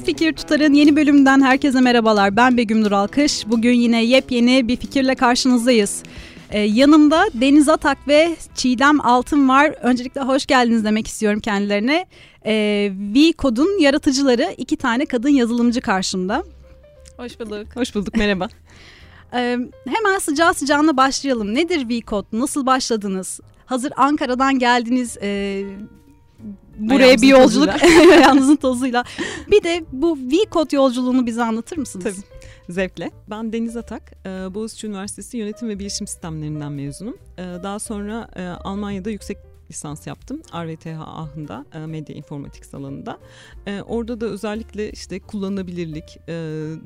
Bu Fikir Tutar'ın yeni bölümünden herkese merhabalar. Ben Begüm Nur Alkış. Bugün yine yepyeni bir fikirle karşınızdayız. Ee, yanımda Deniz Atak ve Çiğdem Altın var. Öncelikle hoş geldiniz demek istiyorum kendilerine. Ee, V-Code'un yaratıcıları iki tane kadın yazılımcı karşımda. Hoş bulduk. Hoş bulduk, merhaba. Ee, hemen sıcağı sıcağına başlayalım. Nedir V-Code? Nasıl başladınız? Hazır Ankara'dan geldiniz... E, buraya Ayağımızın bir yolculuk ayağınızın tozuyla. Bir de bu V-Code yolculuğunu bize anlatır mısınız? Tabii. Zevkle. Ben Deniz Atak, e, Boğaziçi Üniversitesi Yönetim ve Bilişim Sistemlerinden mezunum. E, daha sonra e, Almanya'da yüksek lisans yaptım. RVTH Ahın'da medya informatik alanında. Orada da özellikle işte kullanılabilirlik,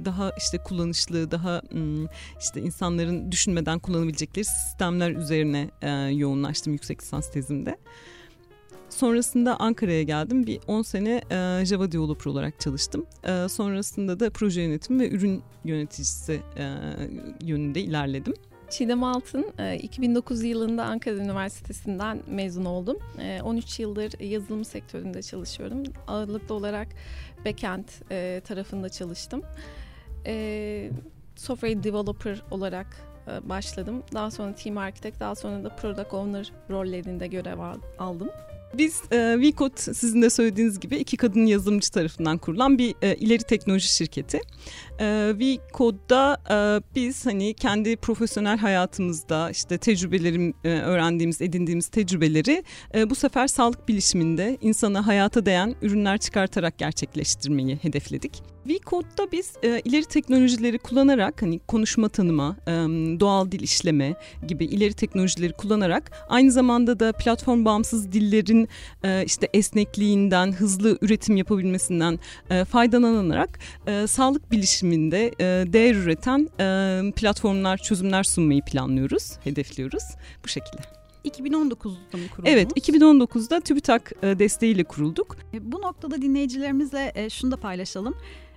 daha işte kullanışlı, daha işte insanların düşünmeden kullanabilecekleri sistemler üzerine yoğunlaştım yüksek lisans tezimde. Sonrasında Ankara'ya geldim. Bir 10 sene e, Java developer olarak çalıştım. E, sonrasında da proje yönetimi ve ürün yöneticisi e, yönünde ilerledim. Çiğdem Altın, 2009 yılında Ankara Üniversitesi'nden mezun oldum. 13 yıldır yazılım sektöründe çalışıyorum. Ağırlıklı olarak backend tarafında çalıştım. Software developer olarak başladım. Daha sonra team architect, daha sonra da product owner rollerinde görev aldım. Biz e, VCode sizin de söylediğiniz gibi iki kadın yazılımcı tarafından kurulan bir e, ileri teknoloji şirketi. E, VCode'da e, biz hani kendi profesyonel hayatımızda işte tecrübelerim e, öğrendiğimiz, edindiğimiz tecrübeleri e, bu sefer sağlık bilişiminde insana hayata değen ürünler çıkartarak gerçekleştirmeyi hedefledik. VCode'da biz e, ileri teknolojileri kullanarak hani konuşma tanıma, e, doğal dil işleme gibi ileri teknolojileri kullanarak aynı zamanda da platform bağımsız dillerin e, işte esnekliğinden, hızlı üretim yapabilmesinden e, faydalanarak e, sağlık bilişiminde e, değer üreten e, platformlar, çözümler sunmayı planlıyoruz, hedefliyoruz bu şekilde. 2019'da mı kuruldunuz? Evet 2019'da TÜBİTAK e, desteğiyle kurulduk. E, bu noktada dinleyicilerimizle e, şunu da paylaşalım.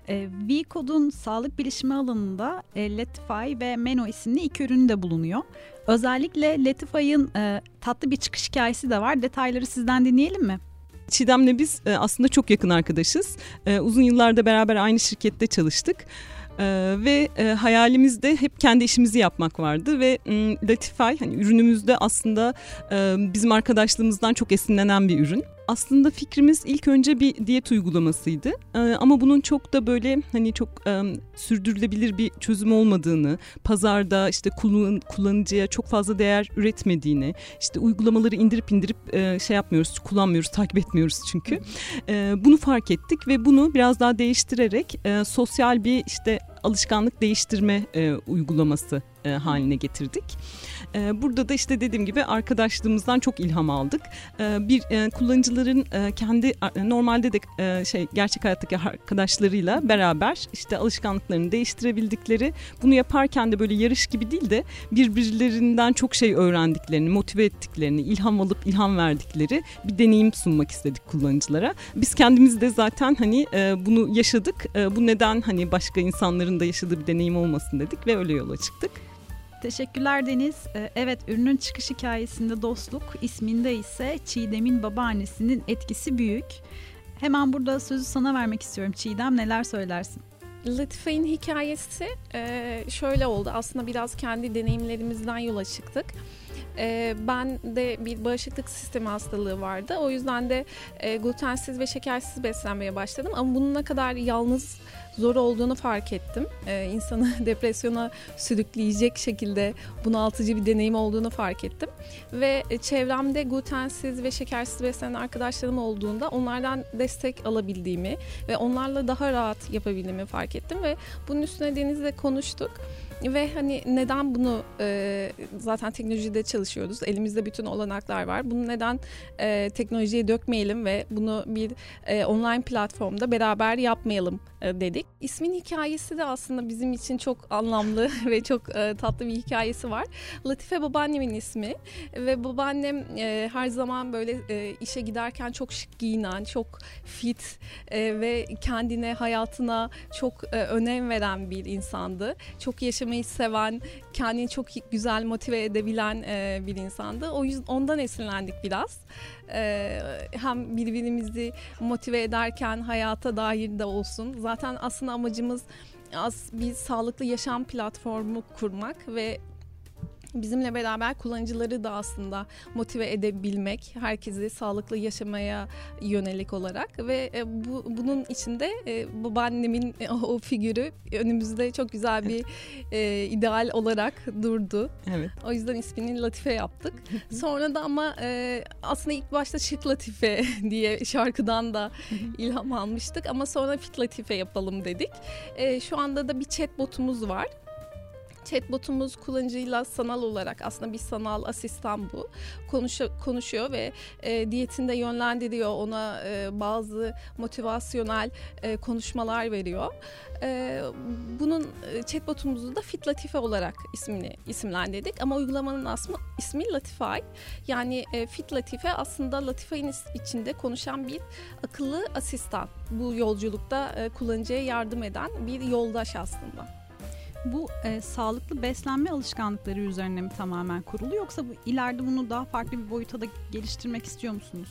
E, V-Code'un sağlık bilişimi alanında e, Letify ve Meno isimli iki ürünü de bulunuyor. Özellikle Letify'ın e, tatlı bir çıkış hikayesi de var. Detayları sizden dinleyelim mi? Çiğdem'le biz e, aslında çok yakın arkadaşız. E, uzun yıllarda beraber aynı şirkette çalıştık. Ee, ve e, hayalimizde hep kendi işimizi yapmak vardı ve m, Latify hani ürünümüzde aslında e, bizim arkadaşlığımızdan çok esinlenen bir ürün aslında fikrimiz ilk önce bir diyet uygulamasıydı. Ee, ama bunun çok da böyle hani çok e, sürdürülebilir bir çözüm olmadığını, pazarda işte kullan, kullanıcıya çok fazla değer üretmediğini, işte uygulamaları indirip indirip e, şey yapmıyoruz, kullanmıyoruz, takip etmiyoruz çünkü. E, bunu fark ettik ve bunu biraz daha değiştirerek e, sosyal bir işte alışkanlık değiştirme e, uygulaması e, haline getirdik. E, burada da işte dediğim gibi arkadaşlığımızdan çok ilham aldık. E, bir e, kullanıcıların e, kendi normalde de e, şey gerçek hayattaki arkadaşlarıyla beraber işte alışkanlıklarını değiştirebildikleri, bunu yaparken de böyle yarış gibi değil de birbirlerinden çok şey öğrendiklerini, motive ettiklerini, ilham alıp ilham verdikleri bir deneyim sunmak istedik kullanıcılara. Biz kendimiz de zaten hani bunu yaşadık. Bu neden hani başka insanların da yaşadığı bir deneyim olmasın dedik ve öyle yola çıktık. Teşekkürler Deniz. Ee, evet ürünün çıkış hikayesinde dostluk, isminde ise Çiğdem'in babaannesinin etkisi büyük. Hemen burada sözü sana vermek istiyorum. Çiğdem neler söylersin? Latife'in hikayesi e, şöyle oldu. Aslında biraz kendi deneyimlerimizden yola çıktık. E, ben de bir bağışıklık sistemi hastalığı vardı. O yüzden de e, glutensiz ve şekersiz beslenmeye başladım. Ama bunun ne kadar yalnız zor olduğunu fark ettim. Ee, insanı depresyona sürükleyecek şekilde bunaltıcı bir deneyim olduğunu fark ettim. Ve e, çevremde glutensiz ve şekersiz beslenen arkadaşlarım olduğunda onlardan destek alabildiğimi ve onlarla daha rahat yapabildiğimi fark ettim ve bunun üstüne Deniz'le konuştuk. Ve hani neden bunu e, zaten teknolojide çalışıyoruz. Elimizde bütün olanaklar var. Bunu neden e, teknolojiye dökmeyelim ve bunu bir e, online platformda beraber yapmayalım e, dedik. İsmin hikayesi de aslında bizim için çok anlamlı ve çok e, tatlı bir hikayesi var. Latife babaannemin ismi ve babaannem e, her zaman böyle e, işe giderken çok şık giyinen, çok fit e, ve kendine, hayatına çok e, önem veren bir insandı. Çok yaşam yaşamayı seven, kendini çok güzel motive edebilen e, bir insandı. O yüzden ondan esinlendik biraz. E, hem birbirimizi motive ederken hayata dair de olsun. Zaten aslında amacımız az bir sağlıklı yaşam platformu kurmak ve bizimle beraber kullanıcıları da aslında motive edebilmek, herkesi sağlıklı yaşamaya yönelik olarak ve e, bu bunun içinde e, babaannemin o figürü önümüzde çok güzel bir e, ideal olarak durdu. Evet. O yüzden ismini Latife yaptık. Sonra da ama e, aslında ilk başta Şık Latife diye şarkıdan da ilham almıştık ama sonra Fit Latife yapalım dedik. E, şu anda da bir chatbotumuz var chatbotumuz kullanıcıyla sanal olarak aslında bir sanal asistan bu. Konuşuyor, konuşuyor ve e, diyetinde yönlendiriyor. Ona e, bazı motivasyonel e, konuşmalar veriyor. E, bunun e, chatbotumuzu da Fit Latife olarak ismini isimlendirdik. Ama uygulamanın asmı, ismi Latify. Yani e, Fit Latife aslında Latify'in içinde konuşan bir akıllı asistan. Bu yolculukta e, kullanıcıya yardım eden bir yoldaş aslında. Bu e, sağlıklı beslenme alışkanlıkları üzerine mi tamamen kurulu yoksa bu ileride bunu daha farklı bir boyuta da geliştirmek istiyor musunuz?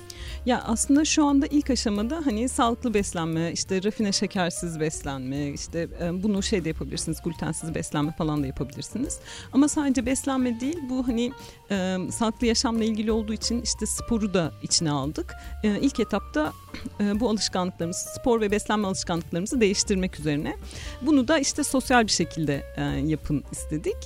Ya aslında şu anda ilk aşamada hani sağlıklı beslenme, işte rafine şekersiz beslenme, işte e, bunu şey de yapabilirsiniz, glutensiz beslenme falan da yapabilirsiniz. Ama sadece beslenme değil, bu hani e, sağlıklı yaşamla ilgili olduğu için işte sporu da içine aldık. E, ilk etapta e, bu alışkanlıklarımızı, spor ve beslenme alışkanlıklarımızı değiştirmek üzerine. Bunu da işte sosyal bir şekilde e, yapın istedik.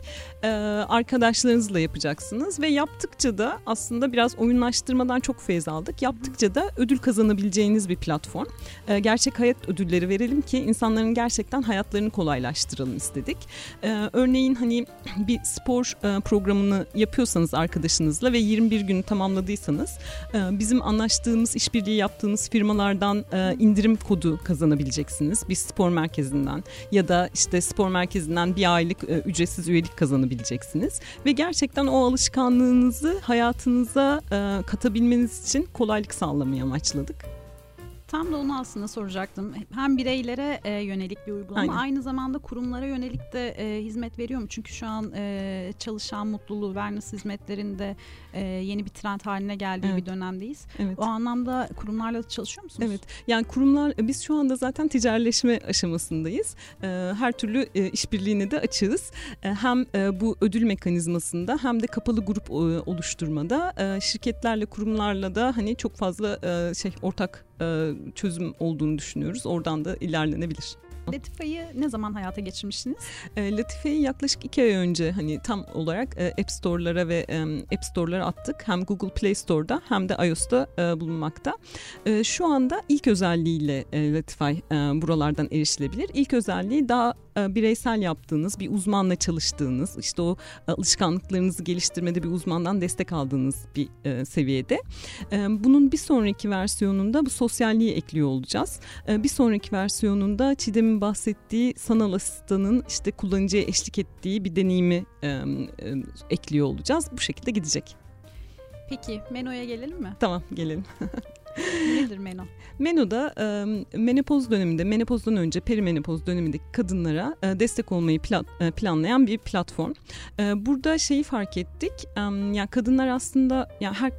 E, arkadaşlarınızla yapacaksınız ve yaptıkça da aslında biraz oyunlaştırmadan çok feyz aldık. Yaptıkça da ödül kazanabileceğiniz bir platform. E, gerçek hayat ödülleri verelim ki insanların gerçekten hayatlarını kolaylaştıralım istedik. Örneğin hani bir spor programını yapıyorsanız arkadaşınızla ve 21 günü tamamladıysanız bizim anlaştığımız, işbirliği yaptığımız firmalardan indirim kodu kazanabileceksiniz. Bir spor merkezinden ya da işte spor merkezinden bir aylık e, ücretsiz üyelik kazanabileceksiniz. Ve gerçekten o alışkanlığınızı hayatınıza e, katabilmeniz için kolaylık sağlamayı amaçladık. Tam da onu aslında soracaktım. Hem bireylere e, yönelik bir uygulama Aynen. aynı zamanda kurumlara yönelik de e, hizmet veriyor mu? Çünkü şu an e, çalışan mutluluğu, wellness hizmetlerinde e, yeni bir trend haline geldiği evet. bir dönemdeyiz. Evet. O anlamda kurumlarla çalışıyor musunuz? Evet. Yani kurumlar biz şu anda zaten ticaretleşme aşamasındayız. E, her türlü e, işbirliğine de açığız. E, hem e, bu ödül mekanizmasında hem de kapalı grup e, oluşturmada e, şirketlerle kurumlarla da hani çok fazla e, şey ortak e, çözüm olduğunu düşünüyoruz. Oradan da ilerlenebilir. Latife'yi ne zaman hayata geçirmişsiniz? E, Latife'yi yaklaşık iki ay önce hani tam olarak e, App Store'lara ve e, App Store'lara attık. Hem Google Play Store'da hem de iOS'ta e, bulunmakta. E, şu anda ilk özelliğiyle e, Latify e, buralardan erişilebilir. İlk özelliği daha e, bireysel yaptığınız, bir uzmanla çalıştığınız, işte o alışkanlıklarınızı geliştirmede bir uzmandan destek aldığınız bir e, seviyede. E, bunun bir sonraki versiyonunda bu sosyalliği ekliyor olacağız. Bir sonraki versiyonunda Çiğdem'in bahsettiği sanal asistanın işte kullanıcıya eşlik ettiği bir deneyimi ekliyor olacağız. Bu şekilde gidecek. Peki Meno'ya gelelim mi? Tamam gelelim. Nedir Meno? Meno'da e, menopoz döneminde, menopozdan önce perimenopoz dönemindeki kadınlara e, destek olmayı plan, e, planlayan bir platform. E, burada şeyi fark ettik. E, yani kadınlar aslında ya her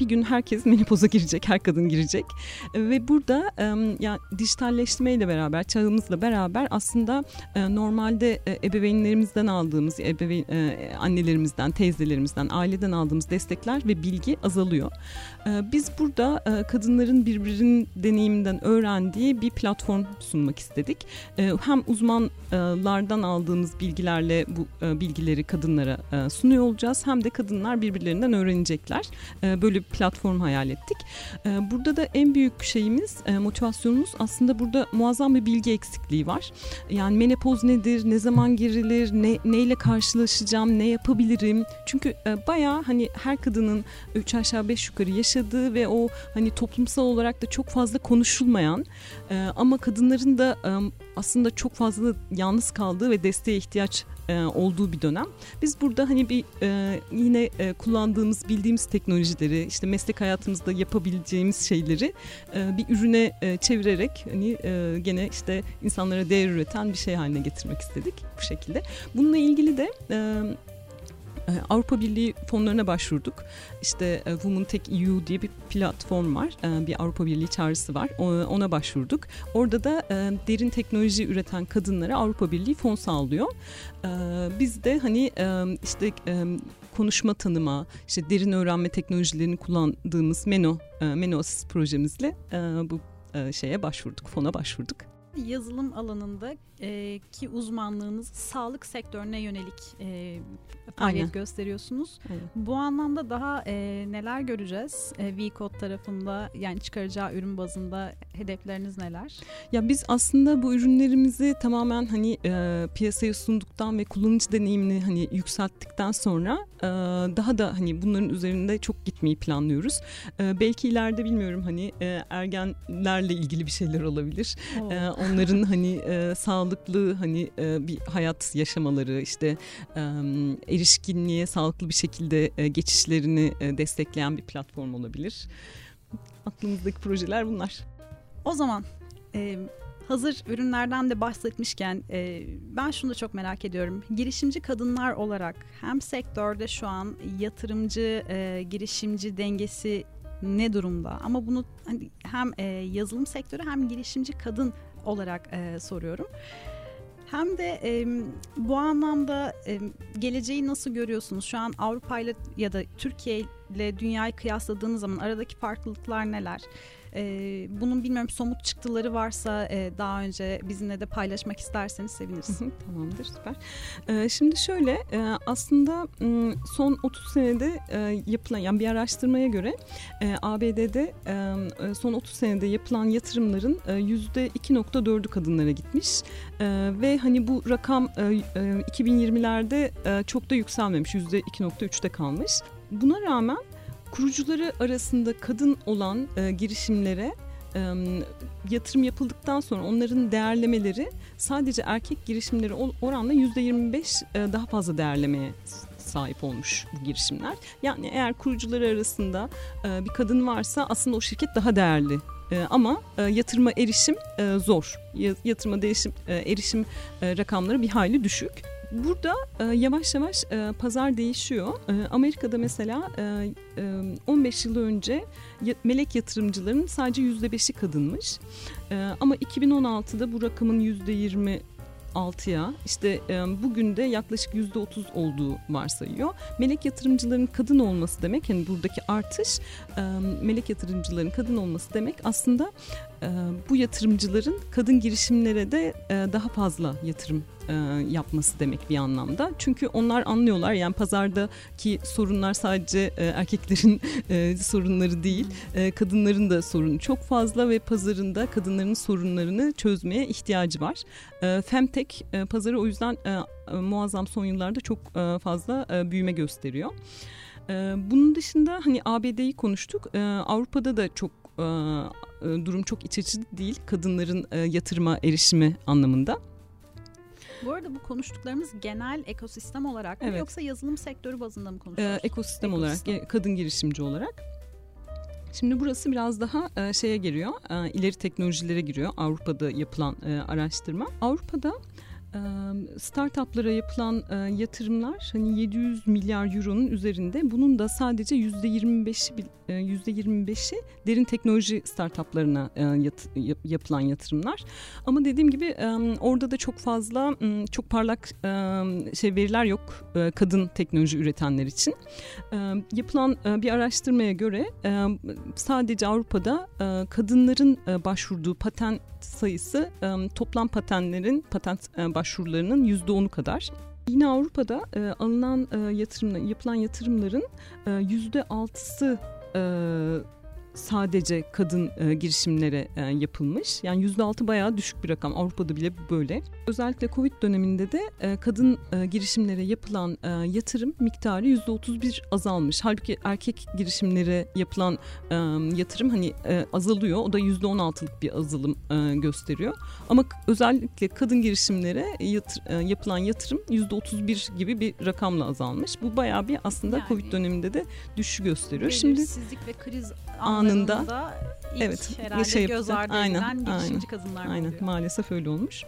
bir gün herkes menopoza girecek, her kadın girecek. Ve burada ya dijitalleşmeyle beraber, çağımızla beraber aslında e, normalde e, ebeveynlerimizden aldığımız, ebeveyn e, annelerimizden, teyzelerimizden, aileden aldığımız destekler ve bilgi azalıyor. Biz burada kadınların birbirinin deneyiminden öğrendiği bir platform sunmak istedik. Hem uzmanlardan aldığımız bilgilerle bu bilgileri kadınlara sunuyor olacağız hem de kadınlar birbirlerinden öğrenecekler. Böyle platform hayal ettik. Ee, burada da en büyük şeyimiz, e, motivasyonumuz aslında burada muazzam bir bilgi eksikliği var. Yani menopoz nedir, ne zaman girilir, ne neyle karşılaşacağım, ne yapabilirim? Çünkü e, bayağı hani her kadının üç aşağı beş yukarı yaşadığı ve o hani toplumsal olarak da çok fazla konuşulmayan e, ama kadınların da aslında çok fazla yalnız kaldığı ve desteğe ihtiyaç e, olduğu bir dönem. Biz burada hani bir e, yine e, kullandığımız bildiğimiz teknolojileri işte meslek hayatımızda yapabileceğimiz şeyleri e, bir ürüne e, çevirerek hani e, gene işte insanlara değer üreten bir şey haline getirmek istedik bu şekilde. Bununla ilgili de e, Avrupa Birliği fonlarına başvurduk. İşte Women Tech EU diye bir platform var. Bir Avrupa Birliği çağrısı var. Ona başvurduk. Orada da derin teknoloji üreten kadınlara Avrupa Birliği fon sağlıyor. Biz de hani işte konuşma tanıma, işte derin öğrenme teknolojilerini kullandığımız Meno, Meno Assist projemizle bu şeye başvurduk, fona başvurduk yazılım alanında e, ki uzmanlığınız sağlık sektörüne yönelik e, faaliyet Aynen. gösteriyorsunuz. Aynen. Bu anlamda daha e, neler göreceğiz e, VCode tarafında yani çıkaracağı ürün bazında hedefleriniz neler? Ya biz aslında bu ürünlerimizi tamamen hani e, piyasaya sunduktan ve kullanıcı deneyimini hani yükselttikten sonra e, daha da hani bunların üzerinde çok gitmeyi planlıyoruz. E, belki ileride bilmiyorum hani e, ergenlerle ilgili bir şeyler olabilir. E, onların hani e, sağlıklı hani e, bir hayat yaşamaları işte e, erişkinliğe sağlıklı bir şekilde e, geçişlerini e, destekleyen bir platform olabilir. Aklımızdaki projeler bunlar. O zaman e, hazır ürünlerden de bahsetmişken e, ben şunu da çok merak ediyorum. Girişimci kadınlar olarak hem sektörde şu an yatırımcı e, girişimci dengesi ne durumda? Ama bunu hani hem e, yazılım sektörü hem girişimci kadın olarak e, soruyorum. Hem de e, bu anlamda e, geleceği nasıl görüyorsunuz? Şu an Avrupa ile ya da Türkiye ile dünyayı kıyasladığınız zaman aradaki farklılıklar neler? E, bunun bilmiyorum somut çıktıları varsa e, daha önce bizimle de paylaşmak isterseniz seviniriz. Tamamdır süper. E, şimdi şöyle e, aslında son 30 senede e, yapılan yani bir araştırmaya göre e, ABD'de e, son 30 senede yapılan yatırımların e, %2.4'ü kadınlara gitmiş e, ve hani bu rakam e, e, 2020'lerde e, çok da yükselmemiş %2.3'te kalmış. Buna rağmen kurucuları arasında kadın olan e, girişimlere e, yatırım yapıldıktan sonra onların değerlemeleri sadece erkek girişimleri oranla yüzde 25 e, daha fazla değerlemeye sahip olmuş bu girişimler. Yani eğer kurucuları arasında e, bir kadın varsa aslında o şirket daha değerli e, ama e, yatırıma erişim e, zor. Yatırıma erişim, e, erişim e, rakamları bir hayli düşük. Burada e, yavaş yavaş e, pazar değişiyor. E, Amerika'da mesela e, e, 15 yıl önce melek yatırımcıların sadece %5'i kadınmış. E, ama 2016'da bu rakamın %20 6'ya işte e, bugün de yaklaşık %30 olduğu varsayıyor. Melek yatırımcıların kadın olması demek yani buradaki artış e, melek yatırımcıların kadın olması demek aslında bu yatırımcıların kadın girişimlere de e, daha fazla yatırım e, yapması demek bir anlamda. Çünkü onlar anlıyorlar yani pazardaki sorunlar sadece e, erkeklerin sorunları değil, kadınların da sorunu çok fazla ve pazarında kadınların sorunlarını çözmeye ihtiyacı var. Femtek e, pazarı o yüzden muazzam son yıllarda çok fazla büyüme gösteriyor. Bunun dışında hani ABD'yi konuştuk. Avrupa'da da çok durum çok iç açıcı değil kadınların e, yatırıma erişimi anlamında. Bu arada bu konuştuklarımız genel ekosistem olarak mı evet. yoksa yazılım sektörü bazında mı konuşuyoruz? Ee, ekosistem, ekosistem olarak, kadın girişimci olarak. Şimdi burası biraz daha e, şeye giriyor, e, ileri teknolojilere giriyor Avrupa'da yapılan e, araştırma. Avrupa'da startuplara yapılan yatırımlar hani 700 milyar euronun üzerinde. Bunun da sadece %25'i %25'i derin teknoloji startuplarına yapılan yatırımlar. Ama dediğim gibi orada da çok fazla çok parlak şey veriler yok kadın teknoloji üretenler için. Yapılan bir araştırmaya göre sadece Avrupa'da kadınların başvurduğu patent sayısı toplam patentlerin patent başvurularının yüzde onu kadar. Yine Avrupa'da alınan yatırımla yapılan yatırımların yüzde altısı sadece kadın e, girişimlere e, yapılmış. Yani %6 bayağı düşük bir rakam. Avrupa'da bile böyle. Özellikle Covid döneminde de e, kadın e, girişimlere yapılan e, yatırım miktarı %31 azalmış. Halbuki erkek girişimlere yapılan e, yatırım hani e, azalıyor. O da %16'lık bir azalım e, gösteriyor. Ama özellikle kadın girişimlere yatır, e, yapılan yatırım %31 gibi bir rakamla azalmış. Bu bayağı bir aslında yani, Covid döneminde de düşüşü gösteriyor. Şimdi ve kriz anında ilk evet, şey göz ardı aynen, aynen, kadınlar Aynen oluyor. maalesef öyle olmuş.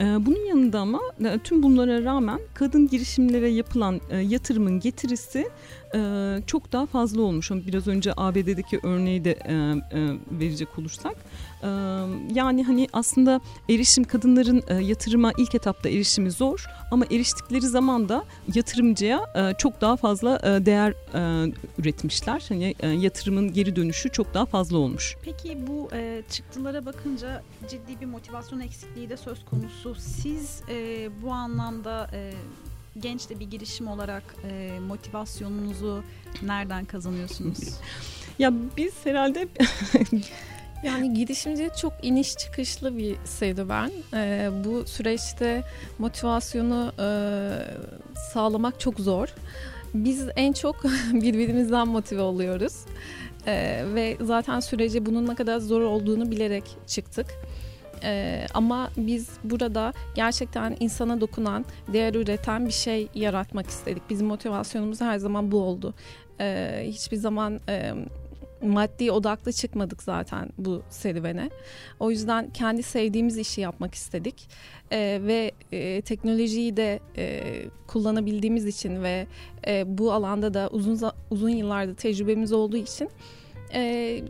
Bunun yanında ama tüm bunlara rağmen kadın girişimlere yapılan yatırımın getirisi çok daha fazla olmuş. Biraz önce ABD'deki örneği de verecek olursak. Yani hani aslında erişim kadınların yatırıma ilk etapta erişimi zor ama eriştikleri zaman da yatırımcıya çok daha fazla değer üretmişler. Hani yatırımın geri dönüşü çok daha fazla olmuş. Peki bu çıktılara bakınca ciddi bir motivasyon eksikliği de söz konusu. Siz bu anlamda genç de bir girişim olarak e, motivasyonunuzu nereden kazanıyorsunuz? ya biz herhalde Yani girişimcilik çok iniş çıkışlı bir serüven. Ee, bu süreçte motivasyonu e, sağlamak çok zor. Biz en çok birbirimizden motive oluyoruz. Ee, ve zaten sürece bunun ne kadar zor olduğunu bilerek çıktık. Ee, ama biz burada gerçekten insana dokunan, değer üreten bir şey yaratmak istedik. Bizim motivasyonumuz her zaman bu oldu. Ee, hiçbir zaman e, maddi odaklı çıkmadık zaten bu serüvene. O yüzden kendi sevdiğimiz işi yapmak istedik ee, ve e, teknolojiyi de e, kullanabildiğimiz için ve e, bu alanda da uzun uzun yıllarda tecrübemiz olduğu için e,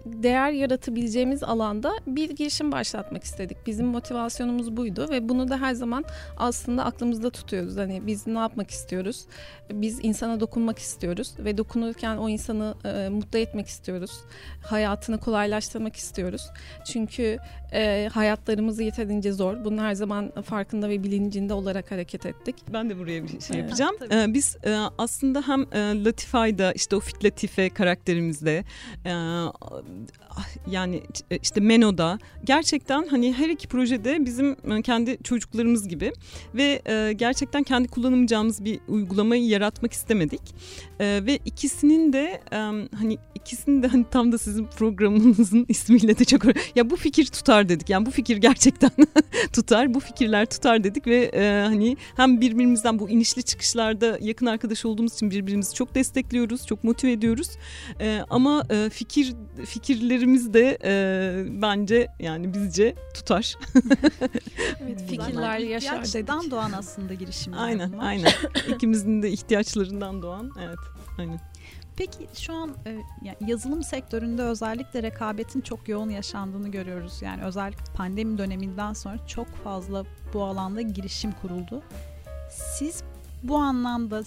değer yaratabileceğimiz alanda bir girişim başlatmak istedik. Bizim motivasyonumuz buydu ve bunu da her zaman aslında aklımızda tutuyoruz. Hani biz ne yapmak istiyoruz? Biz insana dokunmak istiyoruz ve dokunurken o insanı e, mutlu etmek istiyoruz. Hayatını kolaylaştırmak istiyoruz. Çünkü e, hayatlarımız yeterince zor. Bunun her zaman farkında ve bilincinde olarak hareket ettik. Ben de buraya bir şey yapacağım. Evet, biz e, aslında hem e, Latifay'da işte o Fit Latife karakterimizde e, yani e, işte Meno'da gerçekten hani her iki projede bizim e, kendi çocuklarımız gibi ve e, gerçekten kendi kullanacağımız bir uygulamayı yaratmak istemedik ve ikisinin de hani ikisinin de hani tam da sizin programınızın ismiyle de çok ya bu fikir tutar dedik yani bu fikir gerçekten tutar bu fikirler tutar dedik ve hani hem birbirimizden bu inişli çıkışlarda yakın arkadaş olduğumuz için birbirimizi çok destekliyoruz çok motive ediyoruz ama fikir fikirlerimiz de e, bence yani bizce tutar. evet, fikirler yaşar dedik. Doğan aslında girişimler Aynen bunlar. aynen. İkimizin de ihtiyaçlarından doğan evet aynen. Peki şu an e, yazılım sektöründe özellikle rekabetin çok yoğun yaşandığını görüyoruz. Yani özellikle pandemi döneminden sonra çok fazla bu alanda girişim kuruldu. Siz bu anlamda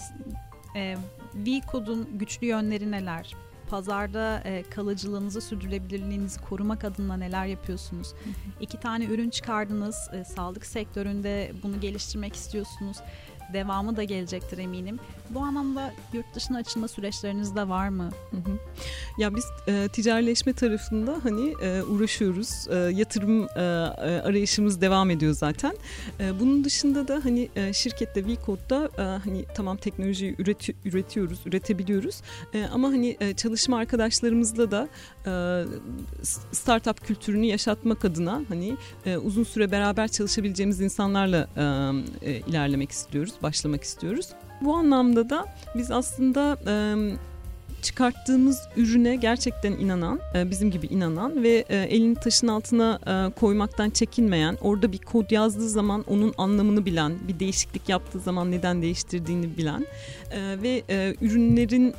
e, V-Code'un güçlü yönleri neler? pazarda e, kalıcılığınızı, sürdürülebilirliğinizi korumak adına neler yapıyorsunuz? Hı hı. İki tane ürün çıkardınız, e, sağlık sektöründe bunu geliştirmek istiyorsunuz devamı da gelecektir eminim. Bu anlamda yurt dışına açılma süreçleriniz de var mı? Hı hı. Ya biz e, ticarileşme tarafında hani e, uğraşıyoruz. E, yatırım e, e, arayışımız devam ediyor zaten. E, bunun dışında da hani e, şirkette VCode'da e, hani tamam teknolojiyi üreti, üretiyoruz, üretebiliyoruz. E, ama hani e, çalışma arkadaşlarımızla da e, startup kültürünü yaşatmak adına hani e, uzun süre beraber çalışabileceğimiz insanlarla e, e, ilerlemek istiyoruz başlamak istiyoruz. Bu anlamda da biz aslında çıkarttığımız ürüne gerçekten inanan, bizim gibi inanan ve elini taşın altına koymaktan çekinmeyen, orada bir kod yazdığı zaman onun anlamını bilen, bir değişiklik yaptığı zaman neden değiştirdiğini bilen ve ürünlerin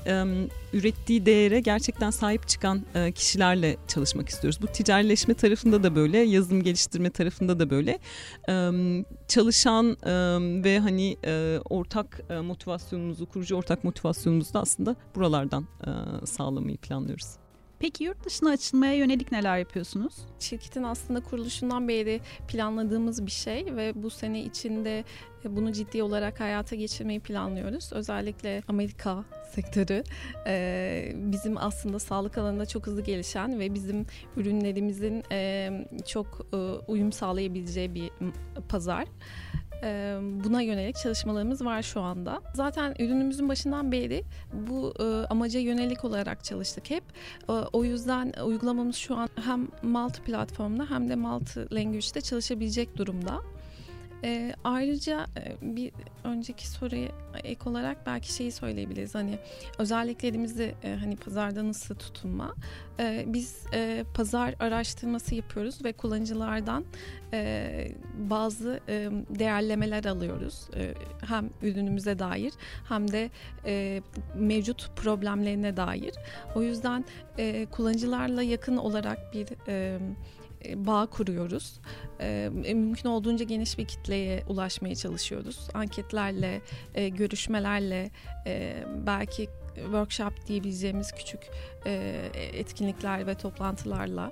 ürettiği değere gerçekten sahip çıkan kişilerle çalışmak istiyoruz. Bu ticarileşme tarafında da böyle, yazılım geliştirme tarafında da böyle. Çalışan ve hani ortak motivasyonumuzu, kurucu ortak motivasyonumuzu da aslında buralardan e, sağlamayı planlıyoruz. Peki yurt dışına açılmaya yönelik neler yapıyorsunuz? Şirketin aslında kuruluşundan beri planladığımız bir şey ve bu sene içinde bunu ciddi olarak hayata geçirmeyi planlıyoruz. Özellikle Amerika sektörü e, bizim aslında sağlık alanında çok hızlı gelişen ve bizim ürünlerimizin e, çok e, uyum sağlayabileceği bir pazar buna yönelik çalışmalarımız var şu anda. Zaten ürünümüzün başından beri bu amaca yönelik olarak çalıştık hep. O yüzden uygulamamız şu an hem multi platformda hem de multi language'de çalışabilecek durumda. E, ayrıca bir önceki soruya ek olarak belki şeyi söyleyebiliriz. Hani özelliklerimizi e, hani pazarda nasıl tutunma. E, biz e, pazar araştırması yapıyoruz ve kullanıcılardan e, bazı e, değerlemeler alıyoruz. E, hem ürünümüze dair hem de e, mevcut problemlerine dair. O yüzden e, kullanıcılarla yakın olarak bir e, bağ kuruyoruz. E, mümkün olduğunca geniş bir kitleye ulaşmaya çalışıyoruz. Anketlerle, e, görüşmelerle, e, belki workshop diyebileceğimiz küçük e, etkinlikler ve toplantılarla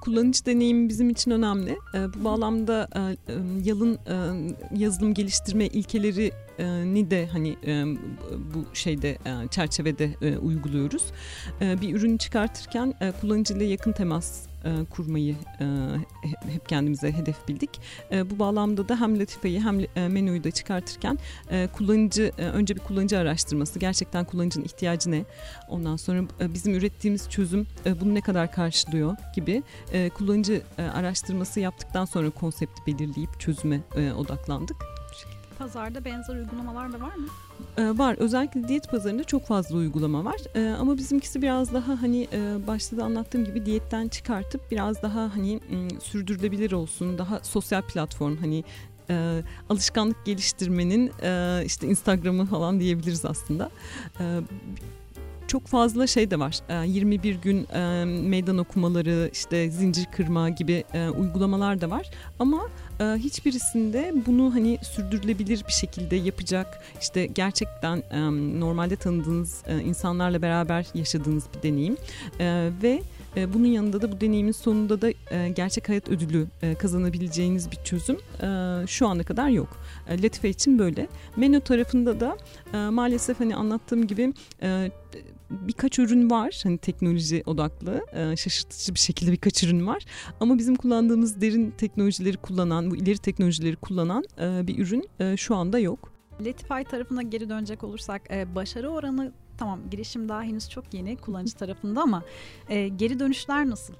kullanıcı deneyimi bizim için önemli. Bu bağlamda yalın yazılım geliştirme ilkeleri ni de hani bu şeyde çerçevede uyguluyoruz. Bir ürün çıkartırken kullanıcıyla yakın temas e, kurmayı e, hep kendimize hedef bildik. E, bu bağlamda da hem Latife'yi hem e, menüyü de çıkartırken e, kullanıcı e, önce bir kullanıcı araştırması gerçekten kullanıcının ihtiyacı ne? Ondan sonra e, bizim ürettiğimiz çözüm e, bunu ne kadar karşılıyor gibi e, kullanıcı e, araştırması yaptıktan sonra konsepti belirleyip çözüme e, odaklandık. Pazarda benzer uygulamalar da var mı? Ee, var. Özellikle diyet pazarında çok fazla uygulama var. Ee, ama bizimkisi biraz daha hani e, başta da anlattığım gibi diyetten çıkartıp biraz daha hani m, sürdürülebilir olsun. Daha sosyal platform hani e, alışkanlık geliştirmenin e, işte Instagram'ı falan diyebiliriz aslında. E, çok fazla şey de var. 21 ee, gün e, meydan okumaları, işte zincir kırma gibi e, uygulamalar da var. Ama e, hiçbirisinde bunu hani sürdürülebilir bir şekilde yapacak, işte gerçekten normalde tanıdığınız insanlarla beraber yaşadığınız bir deneyim ve e, bunun yanında da bu deneyimin sonunda da e, gerçek hayat ödülü e, kazanabileceğiniz bir çözüm şu ana kadar yok. Latife için böyle. Menü tarafında da maalesef hani anlattığım gibi birkaç ürün var hani teknoloji odaklı şaşırtıcı bir şekilde birkaç ürün var ama bizim kullandığımız derin teknolojileri kullanan bu ileri teknolojileri kullanan bir ürün şu anda yok. Latify tarafına geri dönecek olursak başarı oranı tamam girişim daha henüz çok yeni kullanıcı tarafında ama e, geri dönüşler nasıl?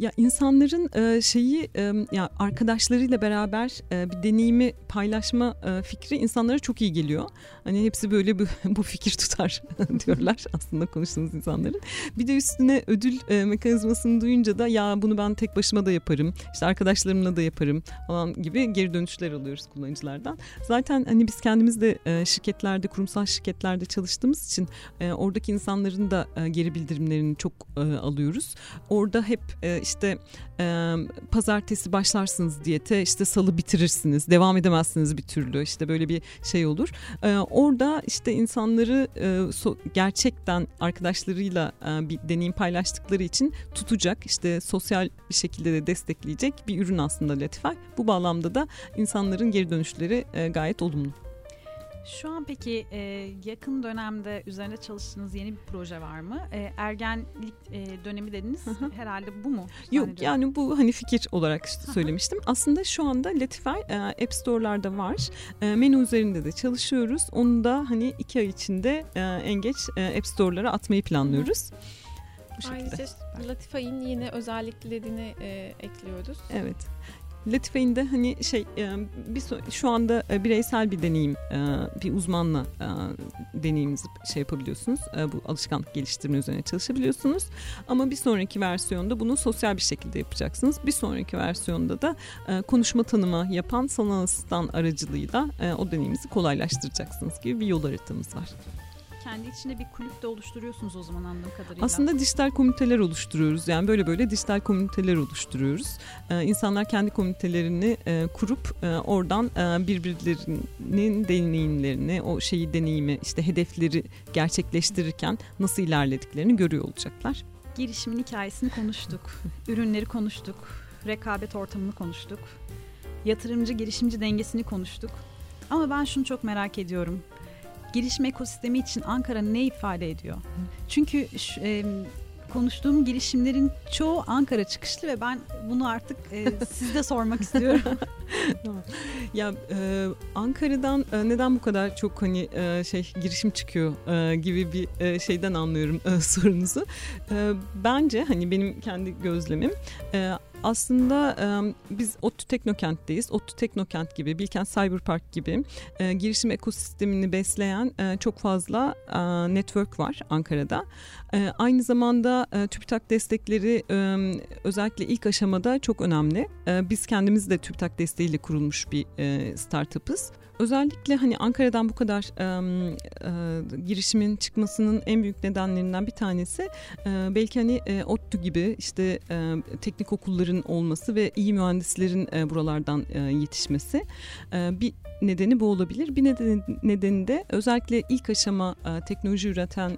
Ya insanların e, şeyi e, ya arkadaşlarıyla beraber e, bir deneyimi paylaşma e, fikri insanlara çok iyi geliyor. Hani hepsi böyle bu, bu fikir tutar diyorlar aslında konuştuğumuz insanların. Bir de üstüne ödül e, mekanizmasını duyunca da ya bunu ben tek başıma da yaparım. işte arkadaşlarımla da yaparım falan gibi geri dönüşler alıyoruz kullanıcılardan. Zaten hani biz kendimiz de e, şirketlerde, kurumsal şirketlerde çalıştığımız için e, oradaki insanların da e, geri bildirimlerini çok e, alıyoruz. Orada hep e, işte e, pazartesi başlarsınız diyete işte salı bitirirsiniz devam edemezsiniz bir türlü işte böyle bir şey olur. E, orada işte insanları e, so, gerçekten arkadaşlarıyla e, bir deneyim paylaştıkları için tutacak işte sosyal bir şekilde de destekleyecek bir ürün aslında Latify. Bu bağlamda da insanların geri dönüşleri e, gayet olumlu. Şu an peki e, yakın dönemde üzerinde çalıştığınız yeni bir proje var mı? E, ergenlik e, dönemi dediniz. Herhalde bu mu? Yok yani bu hani fikir olarak söylemiştim. Aslında şu anda Latify e, App Store'larda var. E, menü üzerinde de çalışıyoruz. Onu da hani iki ay içinde e, en geç e, App Store'lara atmayı planlıyoruz. Bu Ayrıca Latify'in yine özelliklerini e, ekliyoruz. Evet. Latife'in de hani şey e, bir şu anda e, bireysel bir deneyim e, bir uzmanla deneyiminizi şey yapabiliyorsunuz. Bu alışkanlık geliştirme üzerine çalışabiliyorsunuz. Ama bir sonraki versiyonda bunu sosyal bir şekilde yapacaksınız. Bir sonraki versiyonda da konuşma tanıma yapan sanal asistan aracılığıyla o deneyimizi kolaylaştıracaksınız gibi bir yol haritamız var kendi içinde bir kulüp de oluşturuyorsunuz o zaman anladığım kadarıyla. Aslında dijital komüniteler oluşturuyoruz. Yani böyle böyle dijital komüniteler oluşturuyoruz. Ee, insanlar kendi komünitelerini e, kurup e, oradan e, birbirlerinin deneyimlerini, o şeyi deneyimi, işte hedefleri gerçekleştirirken nasıl ilerlediklerini görüyor olacaklar. Girişimin hikayesini konuştuk. ürünleri konuştuk. Rekabet ortamını konuştuk. Yatırımcı girişimci dengesini konuştuk. Ama ben şunu çok merak ediyorum girişim ekosistemi için Ankara ne ifade ediyor? Çünkü şu, e, konuştuğum girişimlerin çoğu Ankara çıkışlı ve ben bunu artık e, sizde sormak istiyorum. ya e, Ankara'dan e, neden bu kadar çok hani e, şey girişim çıkıyor e, gibi bir e, şeyden anlıyorum e, sorunuzu. E, bence hani benim kendi gözlemim e, aslında e, biz ODTÜ Teknokent'teyiz. ODTÜ Teknokent gibi, Bilkent Cyberpark gibi e, girişim ekosistemini besleyen e, çok fazla e, network var Ankara'da. E, aynı zamanda e, TÜBİTAK destekleri e, özellikle ilk aşamada çok önemli. E, biz kendimiz de TÜBİTAK desteğiyle kurulmuş bir e, startup'ız. Özellikle hani Ankara'dan bu kadar e, e, girişimin çıkmasının en büyük nedenlerinden bir tanesi e, belki hani e, ODTÜ gibi işte e, teknik okulların olması ve iyi mühendislerin e, buralardan e, yetişmesi. E, bir nedeni bu olabilir. Bir nedeni, nedeni de özellikle ilk aşama e, teknoloji üreten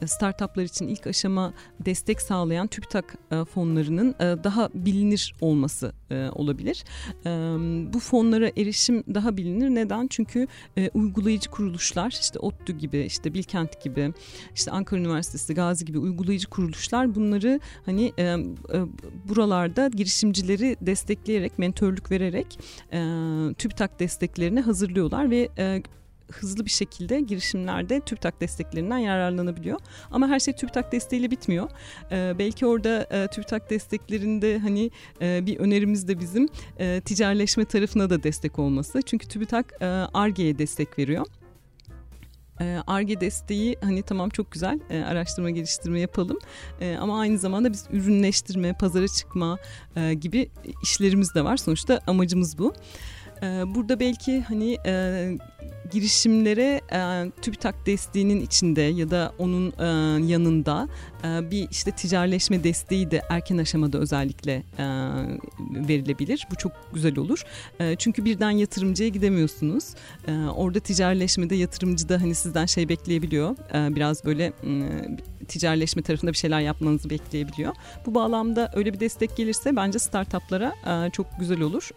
e, startuplar için ilk aşama destek sağlayan TÜBİTAK e, fonlarının e, daha bilinir olması e, olabilir. E, bu fonlara erişim daha bilinir. Neden? Çünkü e, uygulayıcı kuruluşlar işte ODTÜ gibi işte Bilkent gibi işte Ankara Üniversitesi Gazi gibi uygulayıcı kuruluşlar bunları hani e, e, buralarda girişimcileri destekleyerek mentorluk vererek e, TÜBİTAK desteklerini hazırlıyorlar ve e, hızlı bir şekilde girişimlerde TÜBİTAK desteklerinden yararlanabiliyor. Ama her şey TÜBİTAK desteğiyle bitmiyor. Ee, belki orada e, TÜBİTAK desteklerinde hani e, bir önerimiz de bizim e, ticaretleşme tarafına da destek olması. Çünkü TÜBİTAK ARGE'ye e, destek veriyor. ARGE e desteği hani tamam çok güzel e, araştırma geliştirme yapalım e, ama aynı zamanda biz ürünleştirme, pazara çıkma e, gibi işlerimiz de var. Sonuçta amacımız bu. Burada belki hani e, girişimlere e, TÜBİTAK desteğinin içinde ya da onun e, yanında e, bir işte ticaretleşme desteği de erken aşamada özellikle e, verilebilir. Bu çok güzel olur. E, çünkü birden yatırımcıya gidemiyorsunuz. E, orada ticaretleşmede yatırımcı da hani sizden şey bekleyebiliyor. E, biraz böyle e, ticaretleşme tarafında bir şeyler yapmanızı bekleyebiliyor. Bu bağlamda öyle bir destek gelirse bence startuplara e, çok güzel olur.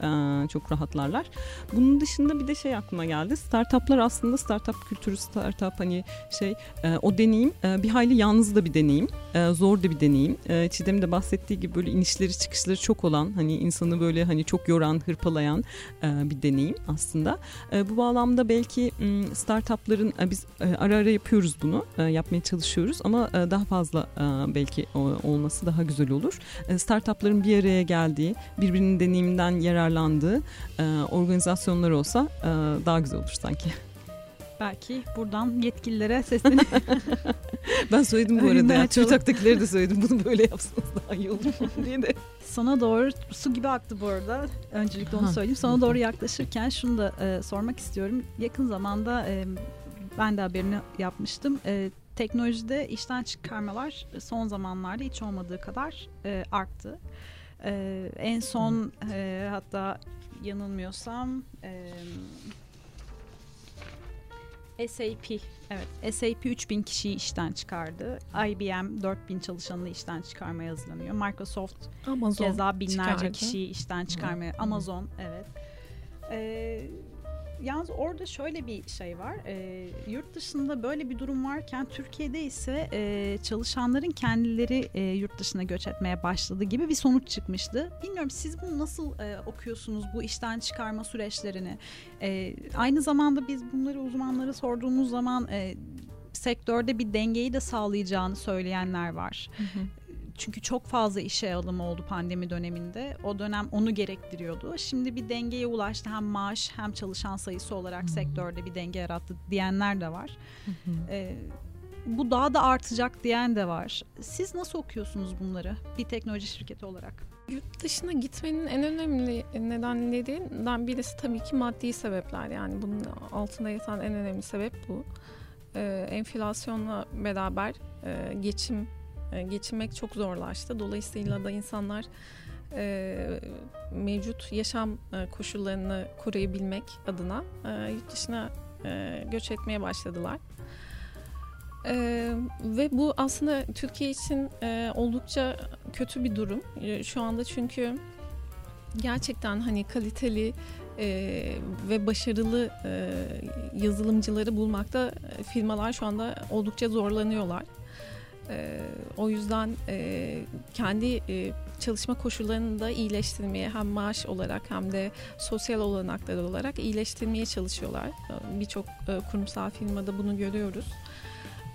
E, çok rahatlarlar. Bunun dışında bir de şey aklıma geldi. Startuplar aslında startup kültürü, startup hani şey e, o deneyim e, bir hayli yalnız da bir deneyim. E, zor da bir deneyim. E, Çiğdem'in de bahsettiği gibi böyle inişleri çıkışları çok olan hani insanı böyle hani çok yoran, hırpalayan e, bir deneyim aslında. E, bu bağlamda belki startupların e, biz e, ara ara yapıyoruz bunu. E, yapmaya çalışıyoruz ama e, daha fazla e, belki olması daha güzel olur. E, startupların bir araya geldiği, birbirinin deneyiminden yararlandığı organizasyonlar olsa daha güzel olur sanki. Belki buradan yetkililere seslenip ben söyledim bu arada ya. TÜRTAK'takileri de söyledim bunu böyle yapsanız daha iyi olur diye de. Sana doğru su gibi aktı bu arada. Öncelikle onu söyleyeyim. Sana doğru yaklaşırken şunu da e, sormak istiyorum. Yakın zamanda e, ben de haberini yapmıştım. E, teknolojide işten çıkarmalar son zamanlarda hiç olmadığı kadar e, arttı. E, en son e, hatta yanılmıyorsam e, SAP evet SAP 3000 kişiyi işten çıkardı. IBM 4000 çalışanını işten çıkarmaya hazırlanıyor. Microsoft Amazon keza binlerce çıkardı. kişiyi işten çıkarmaya. Hmm. Amazon evet. Ee, Yalnız orada şöyle bir şey var. E, yurt dışında böyle bir durum varken Türkiye'de ise e, çalışanların kendileri e, yurt dışına göç etmeye başladı gibi bir sonuç çıkmıştı. Bilmiyorum siz bunu nasıl e, okuyorsunuz bu işten çıkarma süreçlerini? E, aynı zamanda biz bunları uzmanlara sorduğumuz zaman e, sektörde bir dengeyi de sağlayacağını söyleyenler var. Hı hı. Çünkü çok fazla işe alım oldu pandemi döneminde. O dönem onu gerektiriyordu. Şimdi bir dengeye ulaştı. Hem maaş hem çalışan sayısı olarak hmm. sektörde bir denge yarattı diyenler de var. Ee, bu daha da artacak diyen de var. Siz nasıl okuyorsunuz bunları bir teknoloji şirketi olarak? Yurt dışına gitmenin en önemli nedenlerinden birisi tabii ki maddi sebepler. Yani bunun altında yatan en önemli sebep bu. Ee, enflasyonla beraber e, geçim geçinmek çok zorlaştı. Dolayısıyla da insanlar e, mevcut yaşam e, koşullarını koruyabilmek adına e, yurt dışına e, göç etmeye başladılar. E, ve bu aslında Türkiye için e, oldukça kötü bir durum. E, şu anda çünkü gerçekten hani kaliteli e, ve başarılı e, yazılımcıları bulmakta e, firmalar şu anda oldukça zorlanıyorlar. E, o yüzden e, kendi e, çalışma koşullarını da iyileştirmeye hem maaş olarak hem de sosyal olanaklar olarak iyileştirmeye çalışıyorlar. Birçok e, kurumsal firmada bunu görüyoruz.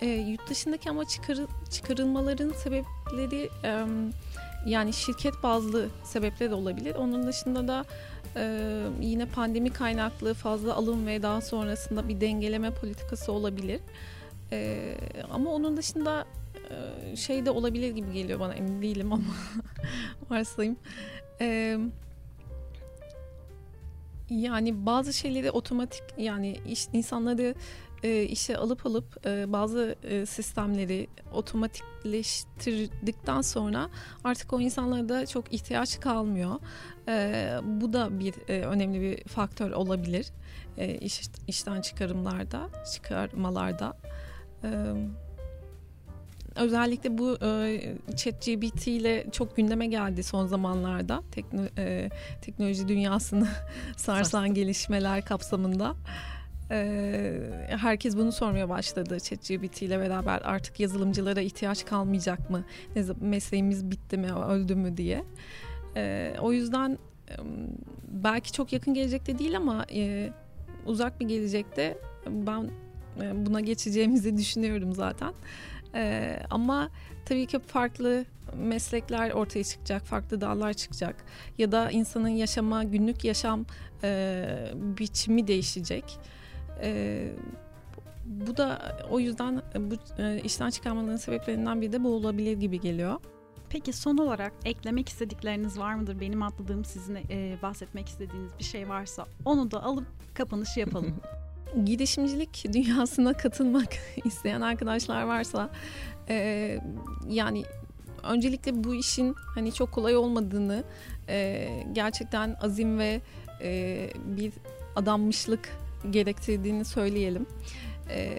E, yurt dışındaki ama çıkar, çıkarılmaların sebepleri yani şirket bazlı sebepler olabilir. Onun dışında da yine pandemi kaynaklı fazla alım ve daha sonrasında bir dengeleme politikası olabilir. E, ama onun dışında şey de olabilir gibi geliyor bana emin değilim ama varsayım. E, yani bazı şeyleri otomatik yani iş, insanları e, işe alıp alıp e, bazı e, sistemleri otomatikleştirdikten sonra artık o insanlara da çok ihtiyaç kalmıyor. E, bu da bir e, önemli bir faktör olabilir e, iş, işten çıkarımlarda, çıkarmalarda. E, özellikle bu e, ChatGPT ile çok gündeme geldi son zamanlarda Tekno, e, teknoloji dünyasını sarsan gelişmeler kapsamında. E, herkes bunu sormaya başladı ChatGPT ile beraber artık yazılımcılara ihtiyaç kalmayacak mı? Mesleğimiz bitti mi, öldü mü diye. E, o yüzden belki çok yakın gelecekte değil ama e, uzak bir gelecekte ben e, buna geçeceğimizi düşünüyorum zaten. Ee, ama tabii ki farklı meslekler ortaya çıkacak, farklı dallar çıkacak ya da insanın yaşama, günlük yaşam e, biçimi değişecek. E, bu da o yüzden bu e, işten çıkarmaların sebeplerinden biri de bu olabilir gibi geliyor. Peki son olarak eklemek istedikleriniz var mıdır? Benim atladığım sizin e, bahsetmek istediğiniz bir şey varsa onu da alıp kapanışı yapalım. girişimcilik dünyasına katılmak isteyen arkadaşlar varsa e, yani öncelikle bu işin hani çok kolay olmadığını e, gerçekten azim ve e, bir adanmışlık gerektirdiğini söyleyelim. E,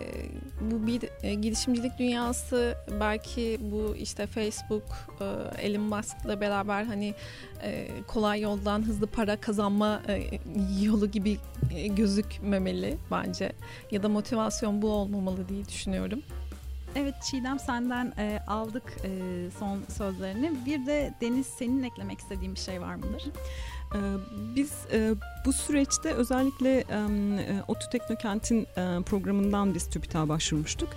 bu bir e, girişimcilik dünyası belki bu işte Facebook, e, Elon Musk'la beraber hani e, kolay yoldan hızlı para kazanma e, yolu gibi e, gözükmemeli bence. Ya da motivasyon bu olmamalı diye düşünüyorum. Evet Çiğdem senden e, aldık e, son sözlerini. Bir de Deniz senin eklemek istediğin bir şey var mıdır? Ee, biz e, bu süreçte özellikle e, OTÜ Teknokent'in e, programından biz TÜBİTAK'a başvurmuştuk.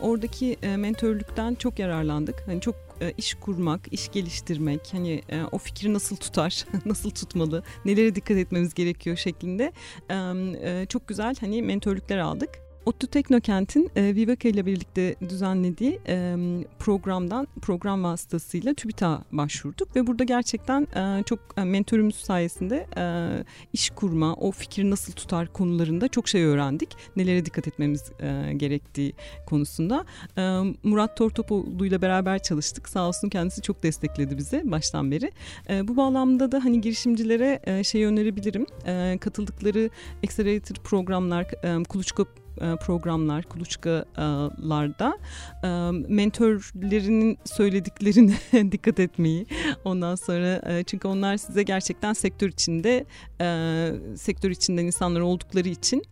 Oradaki mentörlükten çok yararlandık. Hani çok iş kurmak, iş geliştirmek, hani o fikri nasıl tutar, nasıl tutmalı, nelere dikkat etmemiz gerekiyor şeklinde çok güzel hani mentörlükler aldık. ODTÜ Teknokent'in e, Viveka ile birlikte düzenlediği e, programdan program vasıtasıyla TÜBİTAK'a başvurduk ve burada gerçekten e, çok e, mentörümüz sayesinde e, iş kurma, o fikri nasıl tutar konularında çok şey öğrendik. Nelere dikkat etmemiz e, gerektiği konusunda. E, Murat Tortopoğlu ile beraber çalıştık. Sağ olsun kendisi çok destekledi bizi baştan beri. E, bu bağlamda da hani girişimcilere e, şey önerebilirim. E, katıldıkları accelerator programlar, e, kuluçka programlar, kuluçkalarda e, mentörlerinin söylediklerine dikkat etmeyi ondan sonra e, çünkü onlar size gerçekten sektör içinde sektör içinden insanlar oldukları için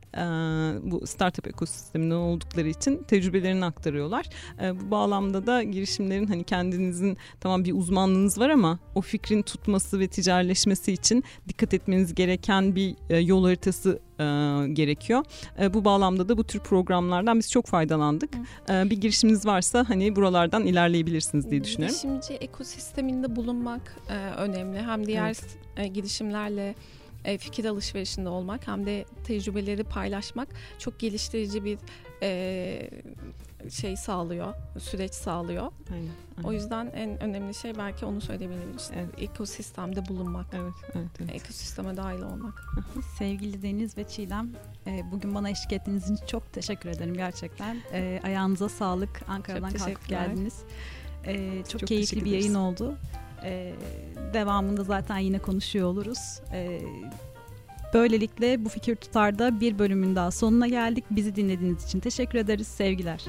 bu startup ekosisteminden oldukları için tecrübelerini aktarıyorlar. Bu bağlamda da girişimlerin hani kendinizin tamam bir uzmanlığınız var ama o fikrin tutması ve ticaretleşmesi için dikkat etmeniz gereken bir yol haritası gerekiyor. bu bağlamda da bu tür programlardan biz çok faydalandık. E, bir girişiminiz varsa hani buralardan ilerleyebilirsiniz diye düşünüyorum. Girişimci ekosisteminde bulunmak önemli. Hem diğer evet. girişimlerle e, fikir alışverişinde olmak hem de tecrübeleri paylaşmak çok geliştirici bir e, şey sağlıyor, süreç sağlıyor. Aynen, aynen. O yüzden en önemli şey belki onu söyleyebiliriz. Evet. Ekosistemde bulunmak. Evet, evet, evet. Ekosisteme dahil olmak. Sevgili Deniz ve Çiğdem, e, bugün bana eşlik ettiğiniz için çok teşekkür ederim gerçekten. E, ayağınıza sağlık. Ankara'dan kalkıp geldiniz. E, çok, çok keyifli bir yayın oldu. Ee, devamında zaten yine konuşuyor oluruz. Ee, böylelikle bu fikir tutarda bir bölümün daha sonuna geldik. Bizi dinlediğiniz için teşekkür ederiz. Sevgiler.